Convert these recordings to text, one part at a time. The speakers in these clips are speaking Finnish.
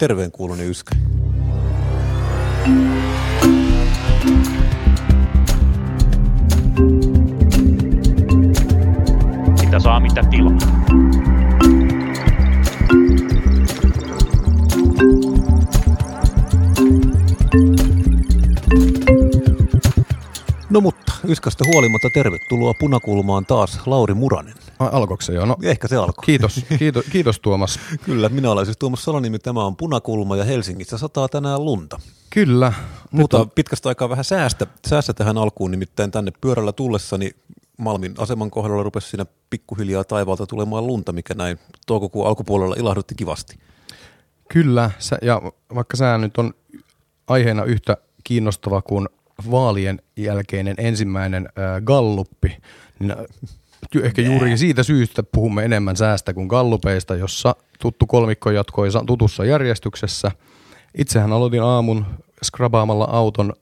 terveen kuuluni yskä. Mitä saa, mitä tilaa. No mutta, yskästä huolimatta tervetuloa punakulmaan taas Lauri Muranen. Alkoiko se jo? No, Ehkä se alkoi. kiitos, kiitos, kiitos Tuomas. Kyllä, minä olen siis Tuomas Salonimi, tämä on punakulma ja Helsingissä sataa tänään lunta. Kyllä. Mutta on, pitkästä aikaa vähän säästä, säästä tähän alkuun, nimittäin tänne pyörällä tullessani Malmin aseman kohdalla rupesi siinä pikkuhiljaa taivaalta tulemaan lunta, mikä näin toukokuun alkupuolella ilahdutti kivasti. kyllä, ja vaikka sää nyt on aiheena yhtä kiinnostava kuin vaalien jälkeinen ensimmäinen äh, galluppi, niin ehkä juuri siitä syystä puhumme enemmän säästä kuin gallupeista, jossa tuttu kolmikko jatkoi sa- tutussa järjestyksessä. Itsehän aloitin aamun skrabaamalla auton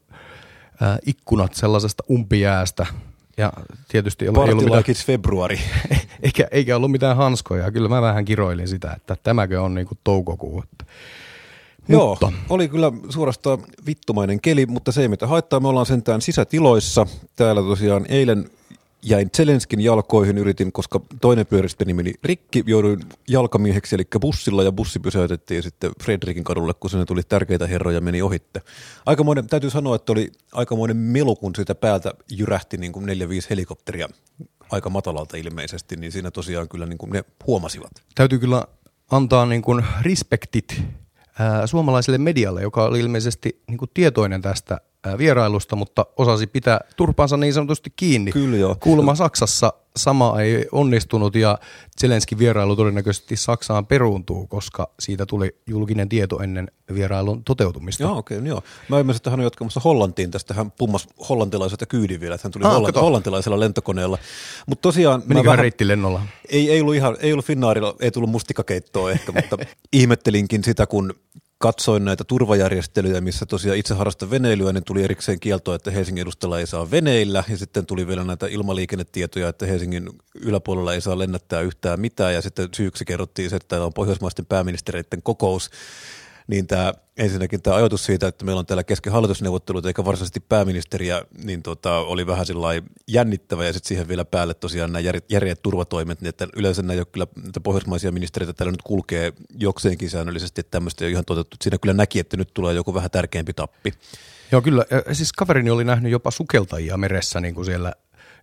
äh, ikkunat sellaisesta umpijäästä, ja tietysti ei ollut, mitään February. eikä, eikä ollut mitään hanskoja. Kyllä mä vähän kiroilin sitä, että tämäkö on niinku toukokuu. Joo, Mutta oli kyllä suorastaan vittumainen keli, mutta se ei mitä haittaa. Me ollaan sentään sisätiloissa. Täällä tosiaan eilen jäin Zelenskin jalkoihin, yritin, koska toinen pyöristäni meni rikki, jouduin jalkamieheksi, eli bussilla, ja bussi pysäytettiin sitten Fredrikin kadulle, kun sinne tuli tärkeitä herroja meni ohitte. Aikamoinen, täytyy sanoa, että oli aikamoinen melu, kun sitä päältä jyrähti niin kuin neljä, viisi helikopteria aika matalalta ilmeisesti, niin siinä tosiaan kyllä niin kuin ne huomasivat. täytyy kyllä antaa niin kuin respektit ää, suomalaiselle medialle, joka oli ilmeisesti niin kuin tietoinen tästä vierailusta, mutta osasi pitää turpansa niin sanotusti kiinni. Kyllä joo. Kuulemma Saksassa sama ei onnistunut ja Zelenskin vierailu todennäköisesti Saksaan peruuntuu, koska siitä tuli julkinen tieto ennen vierailun toteutumista. Joo, okei, okay, joo. Mä ymmärsin, että hän on jatkamassa Hollantiin tästä. Hän pummas hollantilaiselta kyydin vielä, että hän tuli Ah, Hollant- hollantilaisella lentokoneella. Mutta tosiaan... Menikö hän reittilennolla? ei, ei, ollut ihan, ei ollut Finnaarilla, ei tullut mustikakeittoa ehkä, mutta ihmettelinkin sitä, kun katsoin näitä turvajärjestelyjä, missä tosiaan itse harrastan veneilyä, niin tuli erikseen kielto, että Helsingin edustalla ei saa veneillä, ja sitten tuli vielä näitä ilmaliikennetietoja, että Helsingin yläpuolella ei saa lennättää yhtään mitään, ja sitten syyksi kerrottiin se, että täällä on pohjoismaisten pääministereiden kokous, niin tämä, ensinnäkin tämä ajatus siitä, että meillä on täällä kesken hallitusneuvottelut eikä varsinaisesti pääministeriä, niin tota, oli vähän jännittävä ja sitten siihen vielä päälle tosiaan nämä jär, järeät turvatoimet, niin että yleensä näitä, kyllä, näitä pohjoismaisia ministeriöitä täällä nyt kulkee jokseenkin säännöllisesti, että tämmöistä ei ole ihan toteutettu. Siinä kyllä näki, että nyt tulee joku vähän tärkeämpi tappi. Joo, kyllä. Ja Siis kaverini oli nähnyt jopa sukeltajia meressä niin kuin siellä,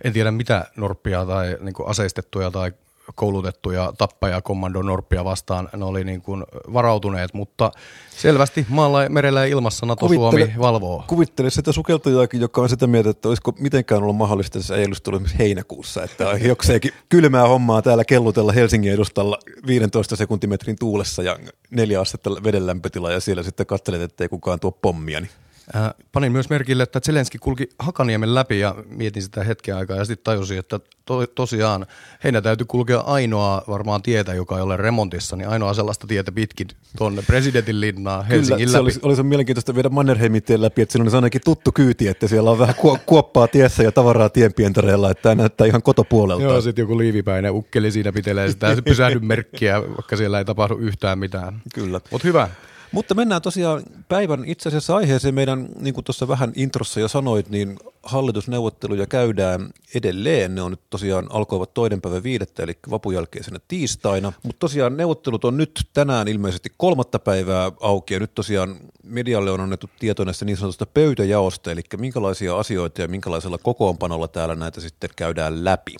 en tiedä mitä norppia tai niin aseistettuja tai koulutettuja tappaja kommando norppia vastaan ne oli niin kuin varautuneet, mutta selvästi maalla, merellä ja ilmassa NATO Suomi valvoo. Kuvittele sitä sukeltajaakin, joka on sitä mieltä, että olisiko mitenkään ollut mahdollista ei tullut esimerkiksi heinäkuussa, että jokseenkin kylmää hommaa täällä kellutella Helsingin edustalla 15 sekuntimetrin tuulessa ja neljä astetta veden lämpötila ja siellä sitten katselet, ettei kukaan tuo pommia. Niin. Äh, panin myös merkille, että Zelenski kulki Hakaniemen läpi ja mietin sitä hetken aikaa ja sitten tajusin, että to, tosiaan heidän täytyy kulkea ainoa varmaan tietä, joka ei ole remontissa, niin ainoa sellaista tietä pitkin tuonne presidentin linnaa Helsingin Kyllä, se läpi. olisi, olisi mielenkiintoista viedä Mannerheimin tien läpi, että siinä on ainakin tuttu kyyti, että siellä on vähän kuo- kuoppaa tiessä ja tavaraa tienpientareella, että tämä näyttää ihan kotopuolelta. Joo, sitten joku liivipäinen ukkeli siinä pitelee sitä pysähdy merkkiä, vaikka siellä ei tapahdu yhtään mitään. Kyllä. Mutta hyvä. Mutta mennään tosiaan päivän itse asiassa aiheeseen. Meidän, niin kuin tuossa vähän introssa jo sanoit, niin hallitusneuvotteluja käydään edelleen. Ne on nyt tosiaan alkoivat toinen päivä viidettä, eli vapun jälkeisenä tiistaina. Mutta tosiaan neuvottelut on nyt tänään ilmeisesti kolmatta päivää auki, ja nyt tosiaan medialle on annettu tieto näistä niin sanotusta pöytäjaosta, eli minkälaisia asioita ja minkälaisella kokoonpanolla täällä näitä sitten käydään läpi.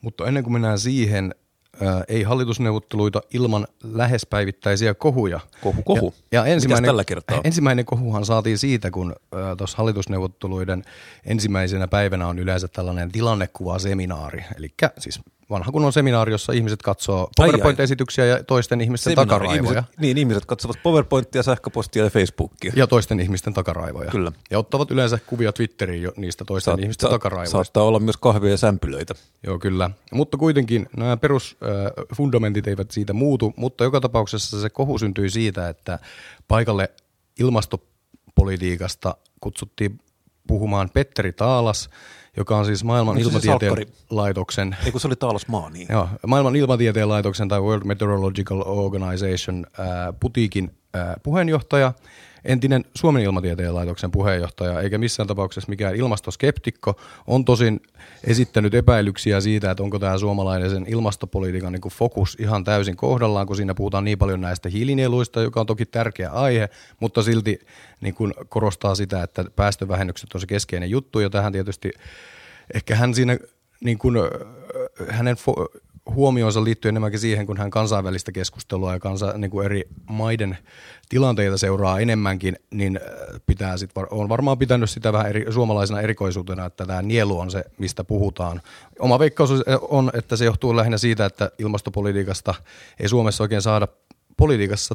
Mutta ennen kuin mennään siihen, ää, ei hallitusneuvotteluita ilman lähes päivittäisiä kohuja. Kohu, kohu. Ja, ja ensimmäinen, Mitäs tällä kertaa? ensimmäinen kohuhan saatiin siitä, kun tuossa hallitusneuvotteluiden ensimmäisenä päivänä on yleensä tällainen tilannekuvaseminaari. Eli siis vanha kunnon seminaari, jossa ihmiset katsoo. PowerPoint-esityksiä ja toisten ihmisten Seminaari. takaraivoja. Ihmiset, niin, ihmiset katsovat PowerPointia, sähköpostia ja Facebookia. Ja toisten ihmisten takaraivoja. Kyllä. Ja ottavat yleensä kuvia Twitteriin jo niistä toisten Saat- ihmisten saat- takaraivoista. Saattaa olla myös kahvia ja sämpylöitä. Joo, kyllä. Mutta kuitenkin nämä perusfundamentit eivät siitä muutu, mutta joka tapauksessa se kohu syntyi siitä, että paikalle ilmastopolitiikasta kutsuttiin puhumaan Petteri Taalas, joka on siis maailman Onko se se ilmatieteen laitoksen Ei kun se oli Taalas maa, niin. Joo, maailman ilmatieteen laitoksen tai World Meteorological Organization ää, putiikin puheenjohtaja, entinen Suomen ilmatieteen laitoksen puheenjohtaja, eikä missään tapauksessa mikään ilmastoskeptikko, on tosin esittänyt epäilyksiä siitä, että onko tämä suomalainen sen ilmastopolitiikan niin kuin fokus ihan täysin kohdallaan, kun siinä puhutaan niin paljon näistä hiilinieluista, joka on toki tärkeä aihe, mutta silti niin kuin korostaa sitä, että päästövähennykset on se keskeinen juttu, ja tähän tietysti ehkä hän siinä niin kuin, hänen fo- huomioonsa liittyy enemmänkin siihen, kun hän kansainvälistä keskustelua ja kansa, niin kuin eri maiden tilanteita seuraa enemmänkin, niin pitää sit, on varmaan pitänyt sitä vähän eri, suomalaisena erikoisuutena, että tämä nielu on se, mistä puhutaan. Oma veikkaus on, että se johtuu lähinnä siitä, että ilmastopolitiikasta ei Suomessa oikein saada politiikassa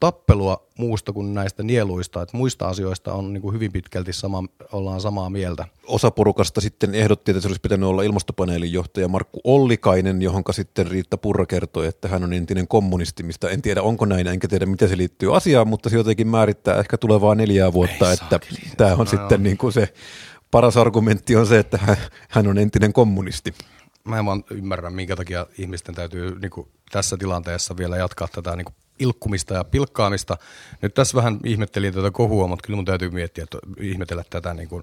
tappelua muusta kuin näistä nieluista, että muista asioista on niin kuin hyvin pitkälti sama, ollaan samaa mieltä. Osa porukasta sitten ehdotti, että se olisi pitänyt olla ilmastopaneelin johtaja Markku Ollikainen, johon sitten Riitta Purra kertoi, että hän on entinen kommunisti, mistä en tiedä onko näin, enkä tiedä miten se liittyy asiaan, mutta se jotenkin määrittää ehkä tulevaa neljää vuotta, Ei että saakeli. tämä on no sitten niin kuin se paras argumentti on se, että hän on entinen kommunisti mä en vaan ymmärrä, minkä takia ihmisten täytyy niin kuin, tässä tilanteessa vielä jatkaa tätä niin kuin, ilkkumista ja pilkkaamista. Nyt tässä vähän ihmettelin tätä kohua, mutta kyllä mun täytyy miettiä, että ihmetellä tätä niin kuin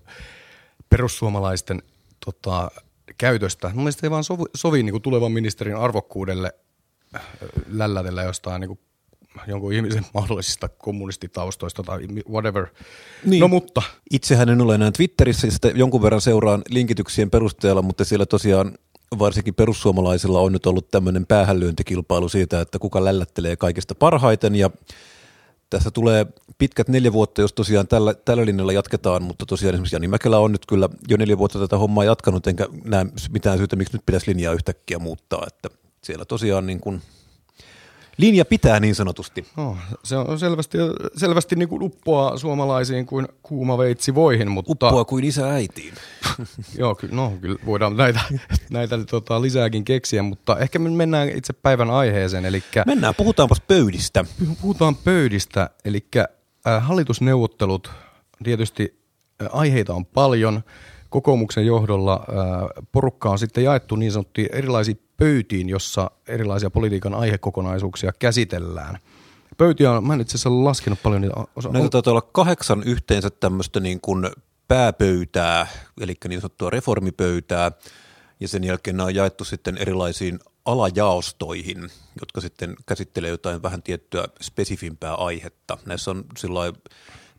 perussuomalaisten tota, käytöstä. Mun mielestä ei vaan sovi, sovi niin kuin tulevan ministerin arvokkuudelle äh, lällätellä jostain niin kuin jonkun ihmisen mahdollisista kommunistitaustoista tai whatever. Niin. No mutta. Itsehän en ole enää Twitterissä, sitä jonkun verran seuraan linkityksien perusteella, mutta siellä tosiaan varsinkin perussuomalaisilla on nyt ollut tämmöinen päähänlyöntikilpailu siitä, että kuka lällättelee kaikista parhaiten. Ja tässä tulee pitkät neljä vuotta, jos tosiaan tällä, tällä linjalla jatketaan, mutta tosiaan esimerkiksi Jani Mäkelä on nyt kyllä jo neljä vuotta tätä hommaa jatkanut, enkä näe mitään syytä, miksi nyt pitäisi linjaa yhtäkkiä muuttaa, että siellä tosiaan niin kuin – Linja pitää niin sanotusti. No, se on selvästi, selvästi niin kuin uppoa suomalaisiin kuin kuuma veitsi voihin. Mutta... Uppoa kuin isä äitiin. Joo, kyllä, no, kyllä voidaan näitä, näitä tota, lisääkin keksiä, mutta ehkä me mennään itse päivän aiheeseen. Elikkä, mennään, puhutaanpas pöydistä. Puhutaan pöydistä, eli äh, hallitusneuvottelut, tietysti äh, aiheita on paljon. Kokoomuksen johdolla porukka on sitten jaettu niin sanottuja erilaisia pöytiin, jossa erilaisia politiikan aihekokonaisuuksia käsitellään. Pöytiä on, mä en itse asiassa laskenut paljon niitä. Osa, Näitä taitaa olla kahdeksan yhteensä tämmöistä niin kuin pääpöytää, eli niin sanottua reformipöytää, ja sen jälkeen nämä on jaettu sitten erilaisiin alajaostoihin, jotka sitten käsittelee jotain vähän tiettyä spesifimpää aihetta. Näissä on sillä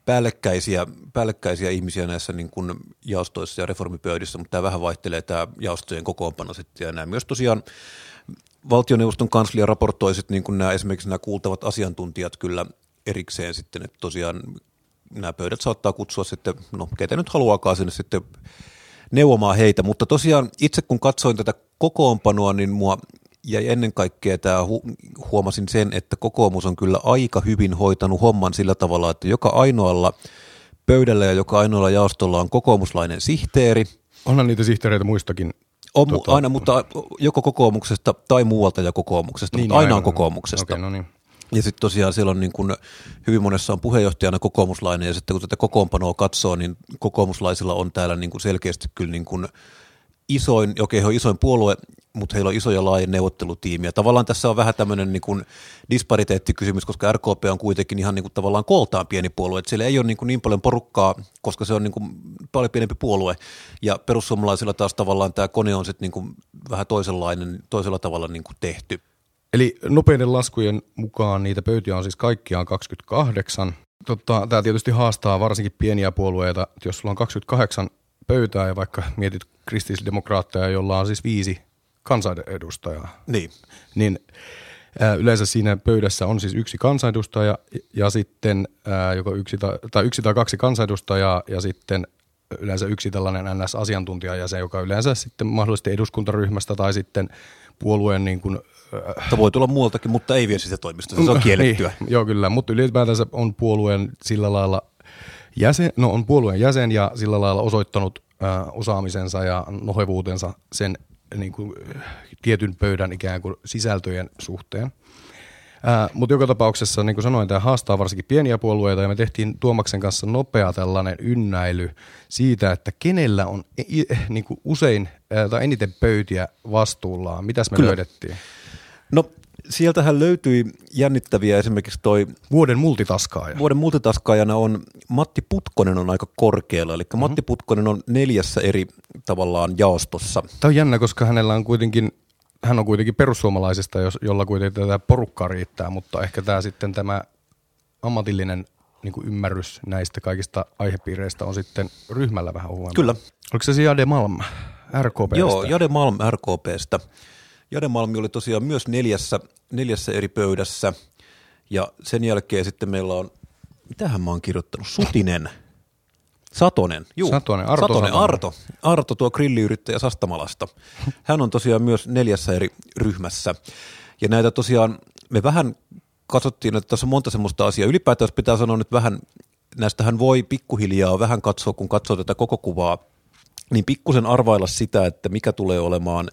päällekkäisiä, päällekkäisiä ihmisiä näissä niin kuin jaostoissa ja reformipöydissä, mutta tämä vähän vaihtelee tämä jaostojen kokoonpano sitten ja nämä myös tosiaan valtioneuvoston kanslia raportoi sitten niin kuin nämä, esimerkiksi nämä kuultavat asiantuntijat kyllä erikseen sitten, että tosiaan nämä pöydät saattaa kutsua sitten, no ketä nyt haluaakaan sinne sitten neuvomaan heitä, mutta tosiaan itse kun katsoin tätä kokoonpanoa, niin mua ja ennen kaikkea tämä hu- huomasin sen, että kokoomus on kyllä aika hyvin hoitanut homman sillä tavalla, että joka ainoalla pöydällä ja joka ainoalla jaostolla on kokoomuslainen sihteeri. Onhan niitä sihteereitä muistakin. On tota... aina, mutta joko kokoomuksesta tai muualta ja kokoomuksesta, niin, mutta aina on kokoomuksesta. Okay, no niin. Ja sitten tosiaan siellä on niin kun, hyvin monessa on puheenjohtajana kokoomuslainen ja sitten kun tätä kokoonpanoa katsoo, niin kokoomuslaisilla on täällä niin kuin selkeästi kyllä niin kuin isoin, okei he on isoin puolue, mutta heillä on iso ja laaja neuvottelutiimi. Ja tavallaan tässä on vähän tämmöinen niin kuin dispariteettikysymys, koska RKP on kuitenkin ihan niin kuin tavallaan kooltaan pieni puolue. Että siellä ei ole niin, kuin niin paljon porukkaa, koska se on niin kuin paljon pienempi puolue. Ja perussuomalaisilla taas tavallaan tämä kone on sitten niin kuin vähän toisenlainen, toisella tavalla niin kuin tehty. Eli nopeiden laskujen mukaan niitä pöytiä on siis kaikkiaan 28. Totta, tämä tietysti haastaa varsinkin pieniä puolueita, jos sulla on 28 pöytää ja vaikka mietit kristillisdemokraatteja, jolla on siis viisi kansanedustajaa, niin, niin ää, yleensä siinä pöydässä on siis yksi kansanedustaja ja sitten ää, joko yksi tai, tai yksi tai kaksi kansanedustajaa ja sitten yleensä yksi tällainen NS-asiantuntijajäsen, joka yleensä sitten mahdollisesti eduskuntaryhmästä tai sitten puolueen niin kuin, äh, voi tulla muualtakin, mutta ei sitä toimistosta, se on kiellettyä. niin, joo kyllä, mutta ylipäätänsä on puolueen sillä lailla jäsen, no on puolueen jäsen ja sillä lailla osoittanut äh, osaamisensa ja nohevuutensa sen niin kuin, tietyn pöydän ikään kuin sisältöjen suhteen. Ää, mutta joka tapauksessa, niin kuin sanoin, tämä haastaa varsinkin pieniä puolueita ja me tehtiin Tuomaksen kanssa nopea tällainen ynnäily siitä, että kenellä on niin kuin usein ää, tai eniten pöytiä vastuullaan. Mitäs me Kyllä. löydettiin? No sieltähän löytyi jännittäviä esimerkiksi toi Vuoden multitaskaaja. vuoden multitaskaajana on Matti Putkonen on aika korkealla, eli mm-hmm. Matti Putkonen on neljässä eri tavallaan jaostossa. Tämä on jännä, koska hänellä on kuitenkin, hän on kuitenkin perussuomalaisista, jos, jolla kuitenkin tätä porukkaa riittää, mutta ehkä tämä sitten tämä ammatillinen niin kuin ymmärrys näistä kaikista aihepiireistä on sitten ryhmällä vähän huono. Kyllä. Oliko se se Jade Malm RKPstä? Joo, Jade Malm RKPstä. Jade Malmi oli tosiaan myös neljässä, neljässä eri pöydässä ja sen jälkeen sitten meillä on, mitähän mä oon kirjoittanut, Sutinen, Satonen, juu. Satonen, Arto Satonen, Satonen. Arto, Arto tuo grilliyrittäjä Sastamalasta. Hän on tosiaan myös neljässä eri ryhmässä. Ja näitä tosiaan, me vähän katsottiin, että tässä on monta semmoista asiaa. Ylipäätään jos pitää sanoa nyt vähän, näistähän voi pikkuhiljaa vähän katsoa, kun katsoo tätä koko kuvaa, niin pikkusen arvailla sitä, että mikä tulee olemaan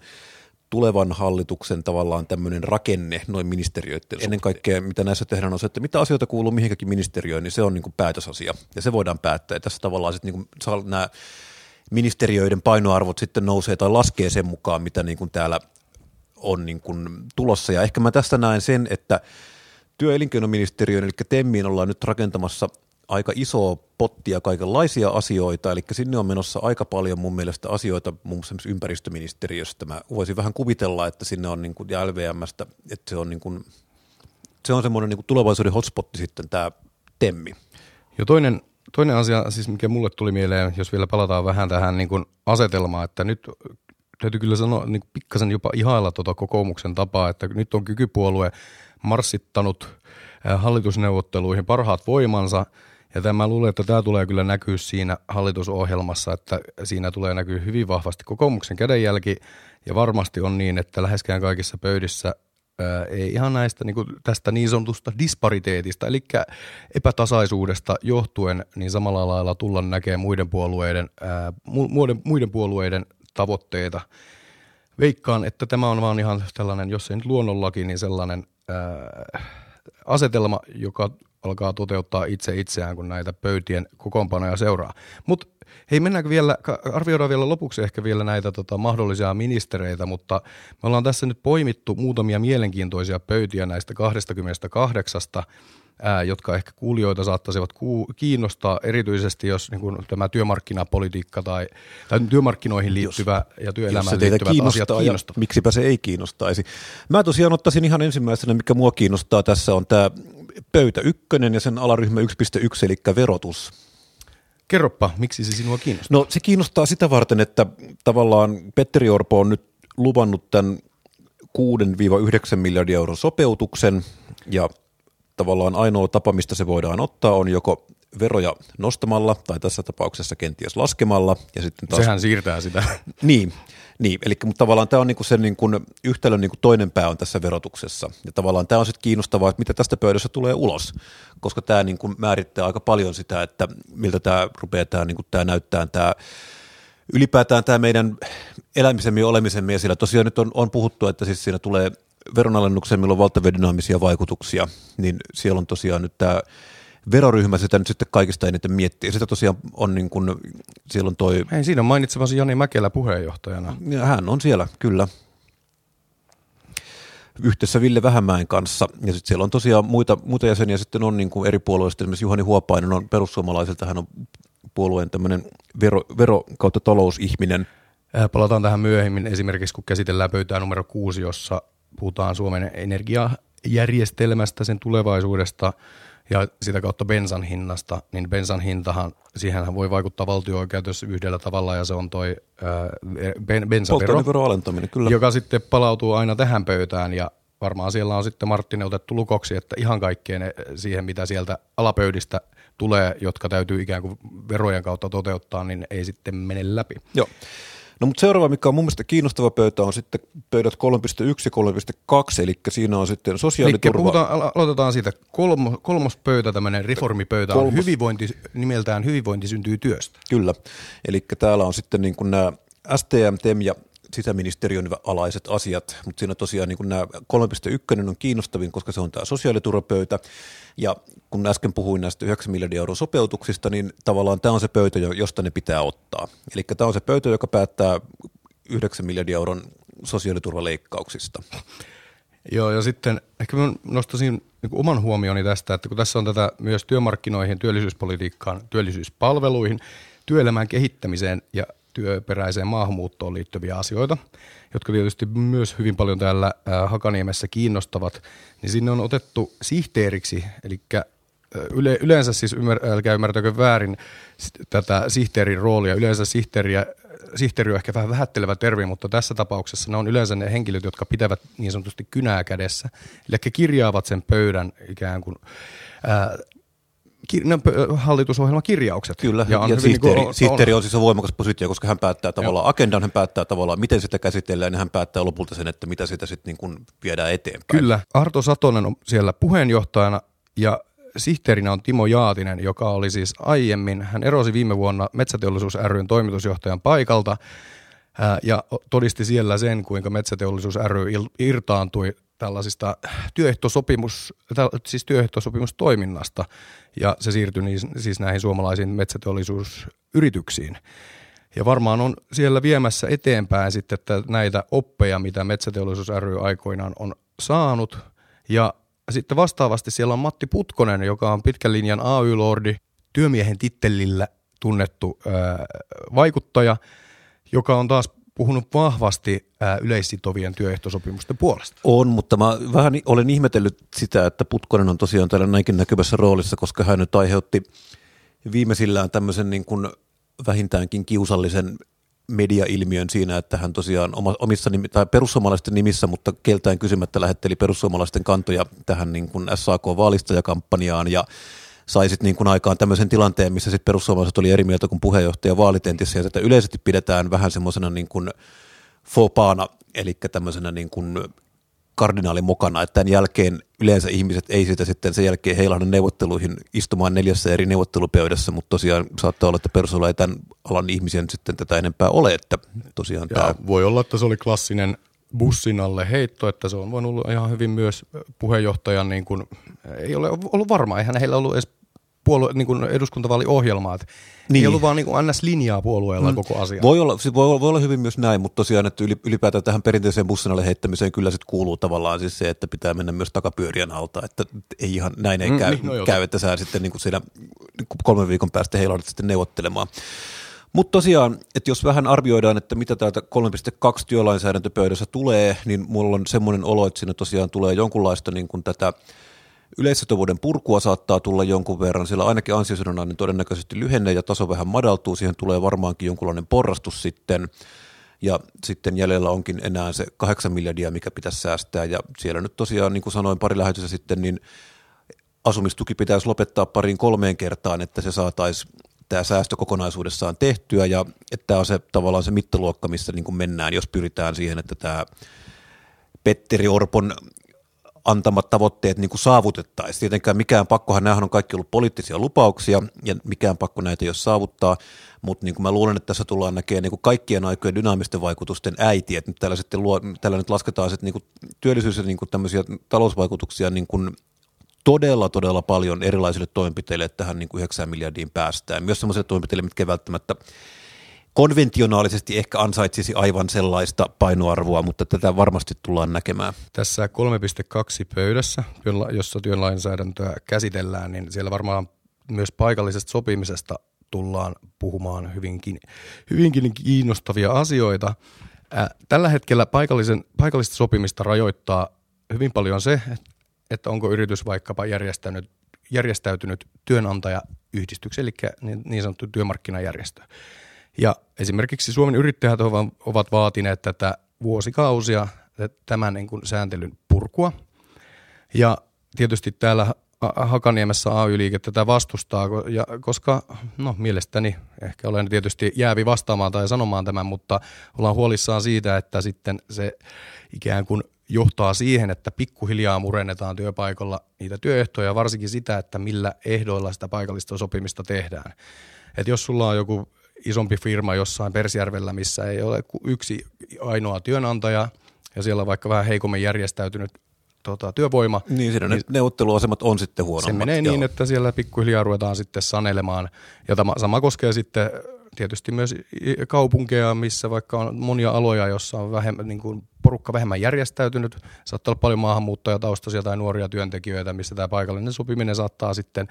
tulevan hallituksen tavallaan tämmöinen rakenne noin ministeriöiden Ennen kaikkea, mitä näissä tehdään, on se, että mitä asioita kuuluu mihinkäkin ministeriöön, niin se on niin kuin päätösasia. Ja se voidaan päättää. Ja tässä tavallaan sitten niin kuin nämä ministeriöiden painoarvot sitten nousee tai laskee sen mukaan, mitä niin kuin täällä on niin kuin tulossa. Ja ehkä mä tästä näen sen, että työ- ja elinkeinoministeriön, eli TEMmiin ollaan nyt rakentamassa aika isoa pottia kaikenlaisia asioita, eli sinne on menossa aika paljon mun mielestä asioita muun muassa ympäristöministeriöstä. Mä voisin vähän kuvitella, että sinne on niin kuin, ja LVMstä, että se on, niin kuin, se on semmoinen niin kuin tulevaisuuden hotspotti sitten tämä TEMMI. Jo toinen, toinen asia, siis mikä mulle tuli mieleen, jos vielä palataan vähän tähän niin kuin asetelmaan, että nyt täytyy kyllä sanoa niin pikkasen jopa ihailla tuota kokoomuksen tapaa, että nyt on kykypuolue marssittanut äh, hallitusneuvotteluihin parhaat voimansa, ja tämä luulen, että tämä tulee kyllä näkyä siinä hallitusohjelmassa, että siinä tulee näkyä hyvin vahvasti kokoomuksen kädenjälki, ja varmasti on niin, että läheskään kaikissa pöydissä ää, ei ihan näistä niin kuin tästä niin sanotusta dispariteetista, eli epätasaisuudesta johtuen, niin samalla lailla tulla näkemään muiden puolueiden, ää, mu- muiden, muiden puolueiden tavoitteita. Veikkaan, että tämä on vaan ihan tällainen, jos ei nyt luonnollaki, niin sellainen ää, asetelma, joka alkaa toteuttaa itse itseään, kun näitä pöytien kokoonpanoja seuraa. Mutta hei, mennäänkö vielä, arvioidaan vielä lopuksi ehkä vielä näitä tota, mahdollisia ministereitä, mutta me ollaan tässä nyt poimittu muutamia mielenkiintoisia pöytiä näistä 28, ää, jotka ehkä kuulijoita saattaisivat ku- kiinnostaa, erityisesti jos niin kun, tämä työmarkkinapolitiikka tai, tai työmarkkinoihin liittyvä ja Jos työelämään se teitä liittyvät asiat kiinnostaa, ja miksipä se ei kiinnostaisi. Mä tosiaan ottaisin ihan ensimmäisenä, mikä mua kiinnostaa tässä on tämä pöytä ykkönen ja sen alaryhmä 1.1, eli verotus. Kerropa, miksi se sinua kiinnostaa? No se kiinnostaa sitä varten, että tavallaan Petteri Orpo on nyt luvannut tämän 6-9 miljardin euron sopeutuksen ja tavallaan ainoa tapa, mistä se voidaan ottaa, on joko veroja nostamalla tai tässä tapauksessa kenties laskemalla. Ja sitten taas Sehän siirtää sitä. niin, niin eli mutta tavallaan tämä on niinku sen niinku yhtälön niinku toinen pää on tässä verotuksessa. Ja tavallaan tämä on sitten kiinnostavaa, että mitä tästä pöydässä tulee ulos, koska tämä niinku määrittää aika paljon sitä, että miltä tämä rupeaa tämä niinku tää näyttää tämä ylipäätään tämä meidän elämisemme ja olemisemme, ja siellä tosiaan nyt on, on puhuttu, että siis siinä tulee veronalennuksen, millä on valtavia dynaamisia vaikutuksia, niin siellä on tosiaan nyt tämä veroryhmä sitä nyt sitten kaikista eniten miettii. Sitä tosiaan on niin kuin, siellä on toi, Hei, siinä on mainitsemasi Jani Mäkelä puheenjohtajana. ja hän on siellä kyllä yhdessä Ville Vähämäen kanssa. Ja sitten siellä on tosiaan muita, muita jäseniä sitten on niin kuin eri puolueista, esimerkiksi Juhani Huopainen on perussuomalaisilta, hän on puolueen tämmöinen vero, vero kautta talousihminen. Äh, Palataan tähän myöhemmin esimerkiksi, kun käsitellään pöytää numero kuusi, jossa puhutaan Suomen energiajärjestelmästä, sen tulevaisuudesta ja sitä kautta bensan hinnasta, niin bensan hintahan, siihenhän voi vaikuttaa valtio-oikeudessa yhdellä tavalla ja se on toi ää, ben, bensavero, alentaminen, kyllä. joka sitten palautuu aina tähän pöytään ja varmaan siellä on sitten Marttinen otettu lukoksi, että ihan kaikkeen eh, siihen, mitä sieltä alapöydistä tulee, jotka täytyy ikään kuin verojen kautta toteuttaa, niin ei sitten mene läpi. Joo. No mutta seuraava, mikä on mun mielestä kiinnostava pöytä, on sitten pöydät 3.1 ja 3.2, eli siinä on sitten Eli sosiaaliturva. puhutaan, alo- aloitetaan siitä. Kolmo, kolmos pöytä, tämmöinen reformipöytä, on Kolmos. hyvinvointi, nimeltään hyvinvointi syntyy työstä. Kyllä, eli täällä on sitten niin kuin nämä STM, TEM ja sisäministeriön alaiset asiat, mutta siinä tosiaan niin nämä 3.1 on kiinnostavin, koska se on tämä sosiaaliturvapöytä, ja kun äsken puhuin näistä 9 miljardin euron sopeutuksista, niin tavallaan tämä on se pöytä, jo- josta ne pitää ottaa. Eli tämä on se pöytä, joka päättää 9 miljardin euron sosiaaliturvaleikkauksista. Joo, ja sitten ehkä mä nostaisin niin oman huomioni tästä, että kun tässä on tätä myös työmarkkinoihin, työllisyyspolitiikkaan, työllisyyspalveluihin, työelämän kehittämiseen ja työperäiseen maahanmuuttoon liittyviä asioita, jotka tietysti myös hyvin paljon täällä Hakaniemessä kiinnostavat, niin sinne on otettu sihteeriksi, eli yle, yleensä siis, ymmär, älkää ymmärtäkö väärin tätä sihteerin roolia, yleensä sihteeriä sihteeri on ehkä vähän vähättelevä termi, mutta tässä tapauksessa ne on yleensä ne henkilöt, jotka pitävät niin sanotusti kynää kädessä. Eli kirjaavat sen pöydän ikään kuin ää, hallitusohjelmakirjaukset. Kyllä, ja, ja sihteeri, niin kuin, sihteeri on siis voimakas positio, koska hän päättää tavallaan agendan, hän päättää tavallaan, miten sitä käsitellään, ja hän päättää lopulta sen, että mitä sitä sitten niin kuin viedään eteenpäin. Kyllä, Arto Satonen on siellä puheenjohtajana, ja sihteerinä on Timo Jaatinen, joka oli siis aiemmin, hän erosi viime vuonna Metsäteollisuus ryn toimitusjohtajan paikalta, ja todisti siellä sen, kuinka Metsäteollisuus ry irtaantui tällaisista työehtosopimus, siis työehtosopimustoiminnasta ja se siirtyi niin, siis näihin suomalaisiin metsäteollisuusyrityksiin. Ja varmaan on siellä viemässä eteenpäin sitten että näitä oppeja, mitä Metsäteollisuus ry aikoinaan on saanut. Ja sitten vastaavasti siellä on Matti Putkonen, joka on pitkän linjan AY-lordi, työmiehen tittelillä tunnettu ää, vaikuttaja, joka on taas puhunut vahvasti yleissitovien työehtosopimusten puolesta. On, mutta mä vähän olen ihmetellyt sitä, että Putkonen on tosiaan täällä näinkin näkyvässä roolissa, koska hän nyt aiheutti viimeisillään tämmöisen niin kuin vähintäänkin kiusallisen mediailmiön siinä, että hän tosiaan omissa nimi, tai perussuomalaisten nimissä, mutta keltään kysymättä lähetteli perussuomalaisten kantoja tähän niin kuin SAK-vaalistajakampanjaan ja sai sitten niin kuin aikaan tämmöisen tilanteen, missä sitten perussuomalaiset oli eri mieltä kuin puheenjohtaja vaalitentissä ja sitä yleisesti pidetään vähän semmoisena niin kuin fopaana, eli tämmöisenä niin kuin kardinaalin mukana, että tämän jälkeen yleensä ihmiset ei sitä sitten sen jälkeen heilahda neuvotteluihin istumaan neljässä eri neuvottelupöydässä, mutta tosiaan saattaa olla, että persoilla ei tämän alan ihmisen sitten tätä enempää ole, että tosiaan ja tämä... Voi olla, että se oli klassinen bussin alle heitto, että se on voinut olla ihan hyvin myös puheenjohtajan, niin kuin, ei ole ollut varma, eihän heillä ollut edes puolue, niin kuin eduskuntavaaliohjelmaa. Niin. Ei ollut vaan niin kuin NS-linjaa puolueella mm. koko asia. Voi olla, voi, olla, voi olla hyvin myös näin, mutta tosiaan, että ylipäätään tähän perinteiseen bussinalle heittämiseen kyllä sitten kuuluu tavallaan siis se, että pitää mennä myös takapyörien alta, että ei ihan näin ei mm, käy, niin, no käy että sä sitten niin kuin siinä kolmen viikon päästä heilaudut sitten neuvottelemaan. Mutta tosiaan, että jos vähän arvioidaan, että mitä täältä 3.2 työlainsäädäntöpöydässä tulee, niin mulla on semmoinen olo, että siinä tosiaan tulee jonkunlaista niin kuin tätä Yleissitovuuden purkua saattaa tulla jonkun verran, sillä ainakin ansiosidonnainen todennäköisesti lyhenee ja taso vähän madaltuu, siihen tulee varmaankin jonkunlainen porrastus sitten, ja sitten jäljellä onkin enää se 8 miljardia, mikä pitäisi säästää, ja siellä nyt tosiaan, niin kuin sanoin pari lähetystä sitten, niin asumistuki pitäisi lopettaa pariin kolmeen kertaan, että se saataisiin tämä säästö kokonaisuudessaan tehtyä, ja että tämä on se tavallaan se mittaluokka, missä niin kuin mennään, jos pyritään siihen, että tämä Petteri Orpon antamat tavoitteet niin kuin saavutettaisiin. Tietenkään mikään pakkohan, nämähän on kaikki ollut poliittisia lupauksia ja mikään pakko näitä ole saavuttaa, mutta niin kuin mä luulen, että tässä tullaan näkemään niin kuin kaikkien aikojen dynaamisten vaikutusten äiti, että nyt täällä, sitten luo, täällä nyt lasketaan sitten niin kuin työllisyys- ja niin kuin tämmöisiä talousvaikutuksia niin kuin todella, todella paljon erilaisille toimenpiteille, että tähän niin kuin 9 miljardiin päästään. Myös sellaisille toimenpiteille, mitkä välttämättä konventionaalisesti ehkä ansaitsisi aivan sellaista painoarvoa, mutta tätä varmasti tullaan näkemään. Tässä 3.2 pöydässä, jossa työlainsäädäntöä käsitellään, niin siellä varmaan myös paikallisesta sopimisesta tullaan puhumaan hyvinkin, hyvinkin kiinnostavia asioita. Tällä hetkellä paikallisen, paikallista sopimista rajoittaa hyvin paljon se, että onko yritys vaikkapa järjestänyt, järjestäytynyt työnantajayhdistyksen, eli niin, niin sanottu työmarkkinajärjestö. Ja esimerkiksi Suomen yrittäjät ovat vaatineet tätä vuosikausia tämän niin kuin sääntelyn purkua. Ja tietysti täällä Hakaniemessä AY-liike tätä vastustaa, ja koska no, mielestäni ehkä olen tietysti jäävi vastaamaan tai sanomaan tämän, mutta ollaan huolissaan siitä, että sitten se ikään kuin johtaa siihen, että pikkuhiljaa murennetaan työpaikalla niitä työehtoja, varsinkin sitä, että millä ehdoilla sitä paikallista sopimista tehdään. Et jos sulla on joku isompi firma jossain Persjärvellä, missä ei ole yksi ainoa työnantaja ja siellä on vaikka vähän heikommin järjestäytynyt tota, työvoima. Niin, siinä niin, ne neuvotteluasemat on sitten huonommat. Se menee niin, joo. niin, että siellä pikkuhiljaa ruvetaan sitten sanelemaan. Ja tämä, sama koskee sitten tietysti myös kaupunkeja, missä vaikka on monia aloja, jossa on vähemmän, niin kuin porukka vähemmän järjestäytynyt, saattaa olla paljon maahanmuuttajataustaisia tai nuoria työntekijöitä, missä tämä paikallinen sopiminen saattaa sitten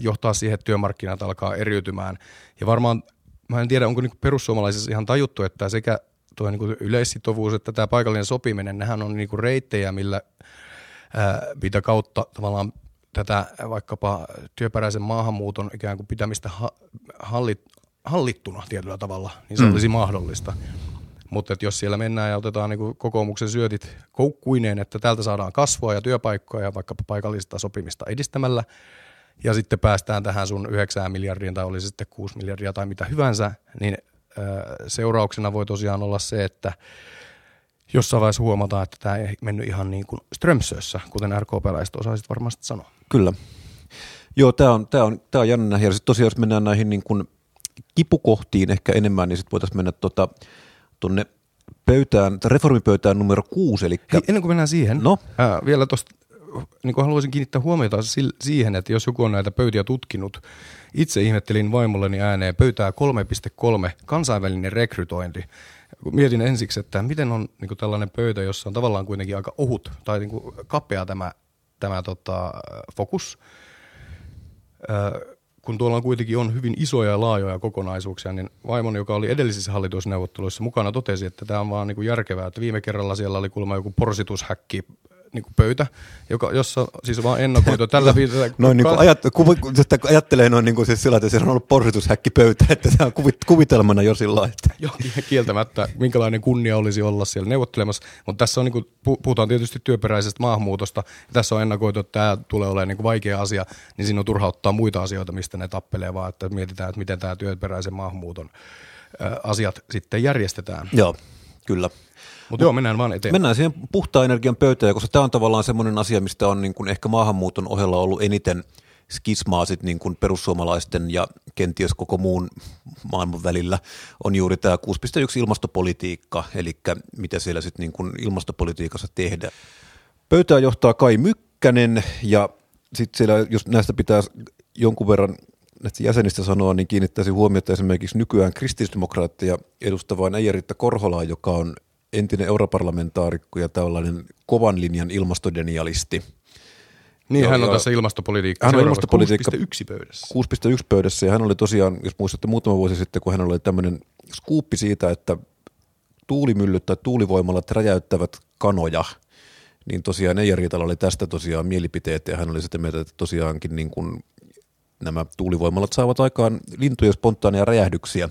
johtaa siihen, että työmarkkinat alkaa eriytymään. Ja varmaan, mä en tiedä, onko niin perussuomalaisissa ihan tajuttu, että sekä tuo niin yleissitovuus että tämä paikallinen sopiminen, nehän on niin reittejä, millä ää, mitä kautta tavallaan tätä vaikkapa työperäisen maahanmuuton ikään kuin pitämistä ha- hallit, hallittuna tietyllä tavalla, niin se mm. olisi mahdollista. Mutta jos siellä mennään ja otetaan niin kokoomuksen syötit koukkuineen, että täältä saadaan kasvua ja työpaikkoja ja vaikkapa paikallista sopimista edistämällä, ja sitten päästään tähän sun 9 miljardiin tai olisi sitten 6 miljardia tai mitä hyvänsä, niin seurauksena voi tosiaan olla se, että jossain vaiheessa huomataan, että tämä ei mennyt ihan niin kuin Strömsössä, kuten RKP-läiset osaisit varmasti sanoa. Kyllä. Joo, tämä on, tää on, tää on jännä. Ja sitten tosiaan, jos mennään näihin niin kuin kipukohtiin ehkä enemmän, niin sitten voitaisiin mennä tuota, tuonne pöytään, reformipöytään numero kuusi. Eli... Hei, ennen kuin mennään siihen, no? ää, vielä tuosta niin kuin haluaisin kiinnittää huomiota siihen, että jos joku on näitä pöytiä tutkinut, itse ihmettelin vaimolleni ääneen pöytää 3.3, kansainvälinen rekrytointi. Mietin ensiksi, että miten on niin kuin tällainen pöytä, jossa on tavallaan kuitenkin aika ohut tai niin kuin kapea tämä, tämä tota, fokus. kun tuolla on kuitenkin on hyvin isoja ja laajoja kokonaisuuksia, niin vaimon, joka oli edellisissä hallitusneuvotteluissa mukana, totesi, että tämä on vaan niin kuin järkevää, että viime kerralla siellä oli kuulemma joku porsitushäkki niin kuin pöytä, joka, jossa siis vaan ennakoitu tällä viitellä. Noin niin kuin ajat, kuvi, ajattelee noin niin kuin siis sillä, että siellä on ollut porsitushäkkipöytä, että tämä on kuvit, kuvitelmana jo sillä että. Joo, kieltämättä, minkälainen kunnia olisi olla siellä neuvottelemassa, mutta tässä on niin kuin, puhutaan tietysti työperäisestä maahanmuutosta, ja tässä on ennakoitu, että tämä tulee olemaan niin kuin vaikea asia, niin siinä on turha ottaa muita asioita, mistä ne tappelee, vaan että mietitään, että miten tämä työperäisen maahanmuuton asiat sitten järjestetään. Joo, kyllä. Mutta joo, mennään vaan eteenpäin. Mennään siihen puhtaan energian pöytään, koska tämä on tavallaan semmoinen asia, mistä on niin kuin ehkä maahanmuuton ohella ollut eniten skismaa sit niin kuin perussuomalaisten ja kenties koko muun maailman välillä on juuri tämä 6.1 ilmastopolitiikka, eli mitä siellä sitten niin kuin ilmastopolitiikassa tehdään. Pöytää johtaa Kai Mykkänen ja sitten siellä, jos näistä pitää jonkun verran näistä jäsenistä sanoa, niin kiinnittäisi huomiota esimerkiksi nykyään kristillisdemokraattia edustavaan Eijeritta Korholaan, joka on entinen europarlamentaarikko ja tällainen kovan linjan ilmastodenialisti. Niin, Joo, hän on tässä ilmastopolitiikka. Hän on ilmastopolitiikka 6.1 pöydässä. 6.1 pöydässä ja hän oli tosiaan, jos muistatte muutama vuosi sitten, kun hän oli tämmöinen skuuppi siitä, että tuulimyllyt tai tuulivoimalat räjäyttävät kanoja, niin tosiaan Eija oli tästä tosiaan mielipiteet ja hän oli sitä mieltä, että tosiaankin niin kuin nämä tuulivoimalat saavat aikaan lintujen spontaaneja räjähdyksiä.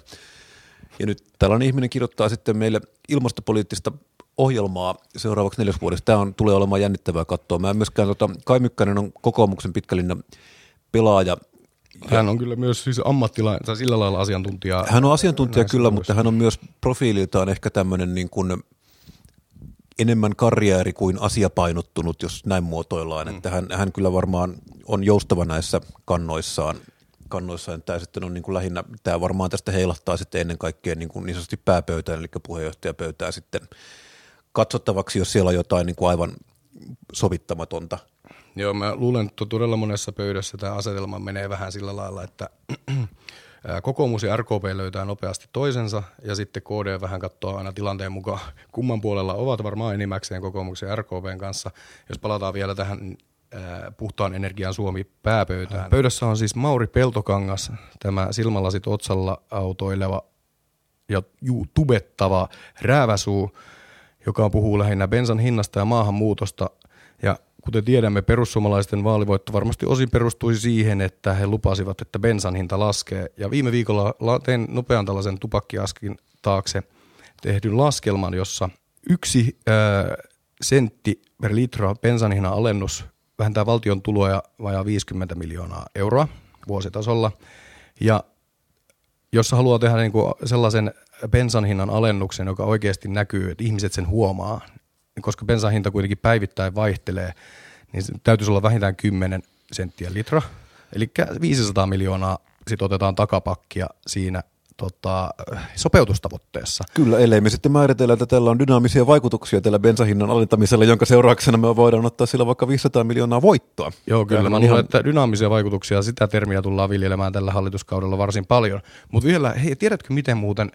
Ja nyt tällainen ihminen kirjoittaa sitten meille ilmastopoliittista ohjelmaa seuraavaksi neljäs vuodessa. Tämä on, tulee olemaan jännittävää katsoa. Mä en myöskään, tota, Kai Mykkänen on kokoomuksen pitkälinna pelaaja. Hän on kyllä myös siis ammattilainen, tai sillä lailla asiantuntija. Hän on asiantuntija kyllä, mutta hän on myös profiililtaan ehkä tämmöinen niin kuin enemmän karjääri kuin asiapainottunut, jos näin muotoillaan. Mm. Että hän, hän kyllä varmaan on joustava näissä kannoissaan kannoissa, tämä sitten on niin kuin lähinnä, tämä varmaan tästä heilahtaa sitten ennen kaikkea niin, kuin niin sanotusti pääpöytään, eli puheenjohtajapöytää sitten katsottavaksi, jos siellä on jotain niin kuin aivan sovittamatonta. Joo, mä luulen, että todella monessa pöydässä tämä asetelma menee vähän sillä lailla, että kokoomus ja RKP löytää nopeasti toisensa ja sitten KD vähän katsoo aina tilanteen mukaan, kumman puolella ovat varmaan enimmäkseen kokoomuksen ja RKPn kanssa. Jos palataan vielä tähän puhtaan energian Suomi pääpöytään. Pöydässä on siis Mauri Peltokangas, tämä silmälasit otsalla autoileva ja juu, tubettava rääväsuu, joka puhuu lähinnä bensan hinnasta ja maahanmuutosta. Ja kuten tiedämme, perussuomalaisten vaalivoitto varmasti osin perustui siihen, että he lupasivat, että bensan hinta laskee. Ja viime viikolla tein nopean tällaisen tupakkiaskin taakse tehdyn laskelman, jossa yksi ää, sentti per litra bensan hinnan alennus vähentää valtion tuloja vajaa 50 miljoonaa euroa vuositasolla. Ja jos haluaa tehdä niin kuin sellaisen bensan hinnan alennuksen, joka oikeasti näkyy, että ihmiset sen huomaa, niin koska bensan hinta kuitenkin päivittäin vaihtelee, niin täytyisi olla vähintään 10 senttiä litra. Eli 500 miljoonaa sitten otetaan takapakkia siinä tota, sopeutustavoitteessa. Kyllä, ellei me sitten määritellä, että tällä on dynaamisia vaikutuksia tällä bensahinnan alentamisella, jonka seurauksena me voidaan ottaa sillä vaikka 500 miljoonaa voittoa. Joo, kyllä. Tämähän Mä on luulen, ihan- että dynaamisia vaikutuksia, sitä termiä tullaan viljelemään tällä hallituskaudella varsin paljon. Mutta vielä, hei, tiedätkö miten muuten,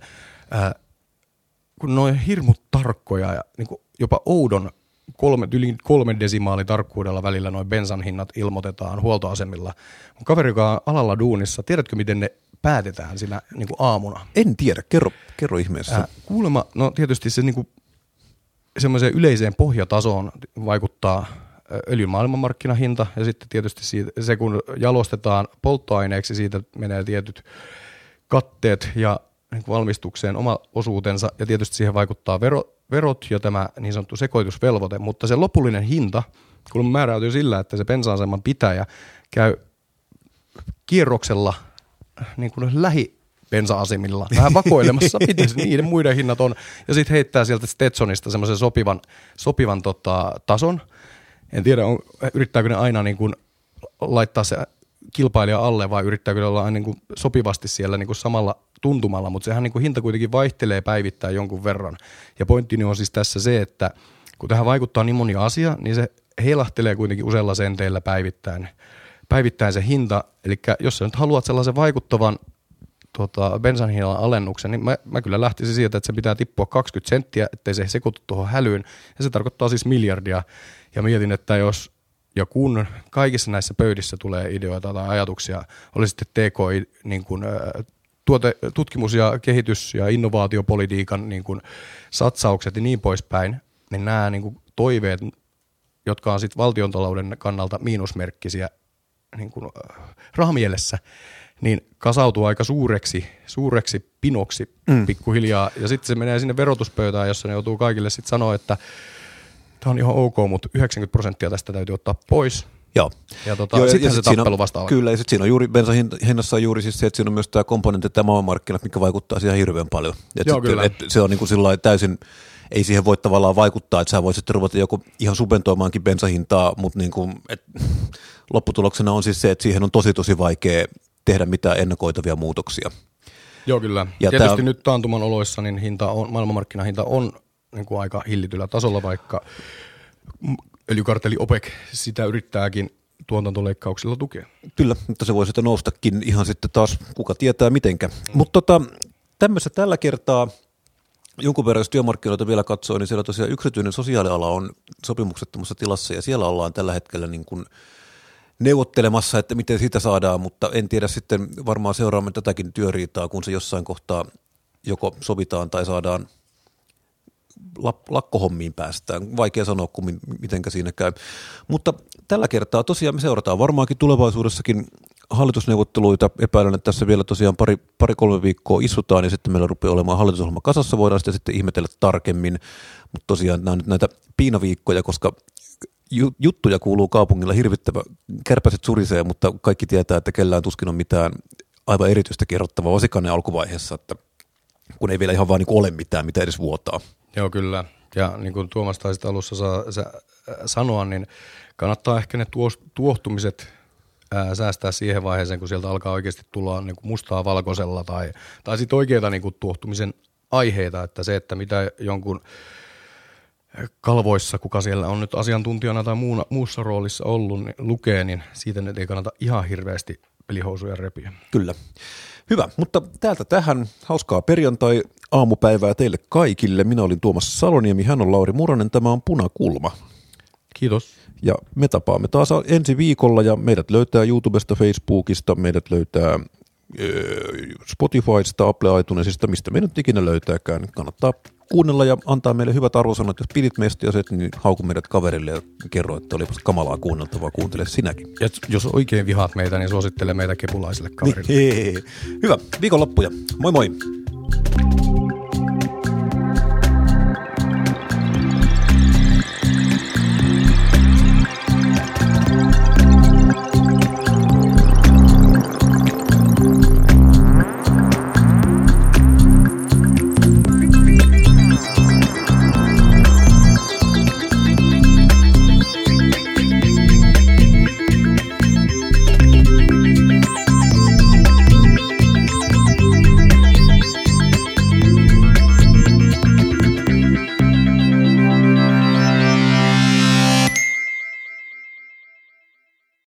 ää, kun noin hirmut tarkkoja ja niin jopa oudon kolme, yli kolmen desimaalin tarkkuudella välillä noin bensan hinnat ilmoitetaan huoltoasemilla. Mun kaveri, joka on alalla duunissa, tiedätkö miten ne päätetään siinä niin aamuna? En tiedä, kerro, kerro ihmeessä. Ää, kuulemma, no tietysti se niinku, semmoiseen yleiseen pohjatasoon vaikuttaa öljyn maailmanmarkkinahinta ja sitten tietysti siitä, se kun jalostetaan polttoaineeksi, siitä menee tietyt katteet ja niin kuin valmistukseen oma osuutensa ja tietysti siihen vaikuttaa vero, verot ja tämä niin sanottu sekoitusvelvoite, mutta se lopullinen hinta kun määräytyy sillä, että se bensa-aseman pitäjä käy kierroksella niin kuin lähi bensa-asemilla vähän vakoilemassa, miten niiden muiden hinnat on, ja sitten heittää sieltä Stetsonista semmoisen sopivan, sopivan tota, tason. En tiedä, on, yrittääkö ne aina niin kuin laittaa se kilpailija alle vai yrittääkö ne olla aina niin kuin sopivasti siellä niin kuin samalla tuntumalla, mutta sehän niin kuin hinta kuitenkin vaihtelee päivittäin jonkun verran. Ja pointtini on siis tässä se, että kun tähän vaikuttaa niin moni asia, niin se heilahtelee kuitenkin useilla senteillä päivittäin, päivittäin se hinta. Eli jos sä nyt haluat sellaisen vaikuttavan tota, bensan hinnan alennuksen, niin mä, mä kyllä lähtisin siitä, että se pitää tippua 20 senttiä, ettei se sekoitu tuohon hälyyn. Ja se tarkoittaa siis miljardia. Ja mietin, että jos ja kun kaikissa näissä pöydissä tulee ideoita tai ajatuksia, oli sitten TKI, niin kuin, tuote, tutkimus- ja kehitys- ja innovaatiopolitiikan niin kuin, satsaukset ja niin poispäin, niin nämä niin kuin, toiveet, jotka on sitten valtiontalouden kannalta miinusmerkkisiä niin kuin, äh, rahamielessä, niin kasautuu aika suureksi, suureksi pinoksi mm. pikkuhiljaa. Ja sitten se menee sinne verotuspöytään, jossa ne joutuu kaikille sitten sanoa, että tämä on ihan ok, mutta 90 prosenttia tästä täytyy ottaa pois. Joo. Ja tota, Joo, sittenhän sit se siinä tappelu on, vasta alkaa. Kyllä, ja sitten siinä on juuri bensan hin- hinnassa on juuri siis se, että siinä on myös tämä komponentti, tämä maailmanmarkkinat, mikä vaikuttaa siihen hirveän paljon. Et Joo, sitten, kyllä. Et se on niin kuin sillä täysin, ei siihen voi tavallaan vaikuttaa, että sä voisit sitten ruveta joku ihan subventoimaankin bensahintaa, mutta niin kuin, et, lopputuloksena on siis se, että siihen on tosi tosi vaikea tehdä mitään ennakoitavia muutoksia. Joo, kyllä. Ja Tietysti tää- nyt taantuman oloissa niin hinta on, maailmanmarkkinahinta on niin kuin aika hillityllä tasolla, vaikka öljykarteli OPEC sitä yrittääkin tuotantoleikkauksilla tukea. Kyllä, mutta se voi sitten noustakin ihan sitten taas, kuka tietää mitenkä. Mm. Mutta tota, tämmöistä tällä kertaa jonkun verran, jos työmarkkinoita vielä katsoo, niin siellä tosiaan yksityinen sosiaaliala on sopimuksettomassa tilassa ja siellä ollaan tällä hetkellä niin kuin neuvottelemassa, että miten sitä saadaan, mutta en tiedä sitten, varmaan seuraamme tätäkin työriitaa, kun se jossain kohtaa joko sovitaan tai saadaan lak- lakkohommiin päästään. Vaikea sanoa, kun mi- mitenkä siinä käy. Mutta tällä kertaa tosiaan me seurataan varmaankin tulevaisuudessakin hallitusneuvotteluita. Epäilen, että tässä vielä tosiaan pari, pari viikkoa istutaan ja sitten meillä rupeaa olemaan hallitusohjelma kasassa. Voidaan sitä sitten ihmetellä tarkemmin. Mutta tosiaan nämä on nyt näitä piinaviikkoja, koska juttuja kuuluu kaupungilla hirvittävä. Kärpäset surisee, mutta kaikki tietää, että kellään tuskin on mitään aivan erityistä kerrottavaa osikainen alkuvaiheessa, että kun ei vielä ihan vaan niin ole mitään, mitä edes vuotaa. Joo, kyllä. Ja niin kuin Tuomas taisit alussa saa, sä, äh, sanoa, niin kannattaa ehkä ne tuos, tuohtumiset ää, säästää siihen vaiheeseen, kun sieltä alkaa oikeasti tulla niin kuin mustaa valkoisella tai, tai sitten oikeita niin kuin tuohtumisen aiheita, että se, että mitä jonkun kalvoissa, kuka siellä on nyt asiantuntijana tai muuna, muussa roolissa ollut, niin lukee, niin siitä nyt ei kannata ihan hirveästi pelihousuja repiä. Kyllä. Hyvä, mutta täältä tähän hauskaa perjantai aamupäivää teille kaikille. Minä olin Tuomas Saloniemi, hän on Lauri Muranen, tämä on Punakulma. Kiitos. Ja me tapaamme taas ensi viikolla ja meidät löytää YouTubesta, Facebookista, meidät löytää Spotifysta, Apple iTunesista, mistä meidät ikinä löytääkään. Kannattaa kuunnella ja antaa meille hyvät arvosanat. Jos pidit meistä ja se, niin hauku meidät kaverille ja kerro, että olipas kamalaa kuunneltavaa, kuuntele sinäkin. Ja jos oikein vihaat meitä, niin suosittele meitä kepulaisille kaverille. Niin, hei, hei. Hyvä, viikonloppuja. Moi moi.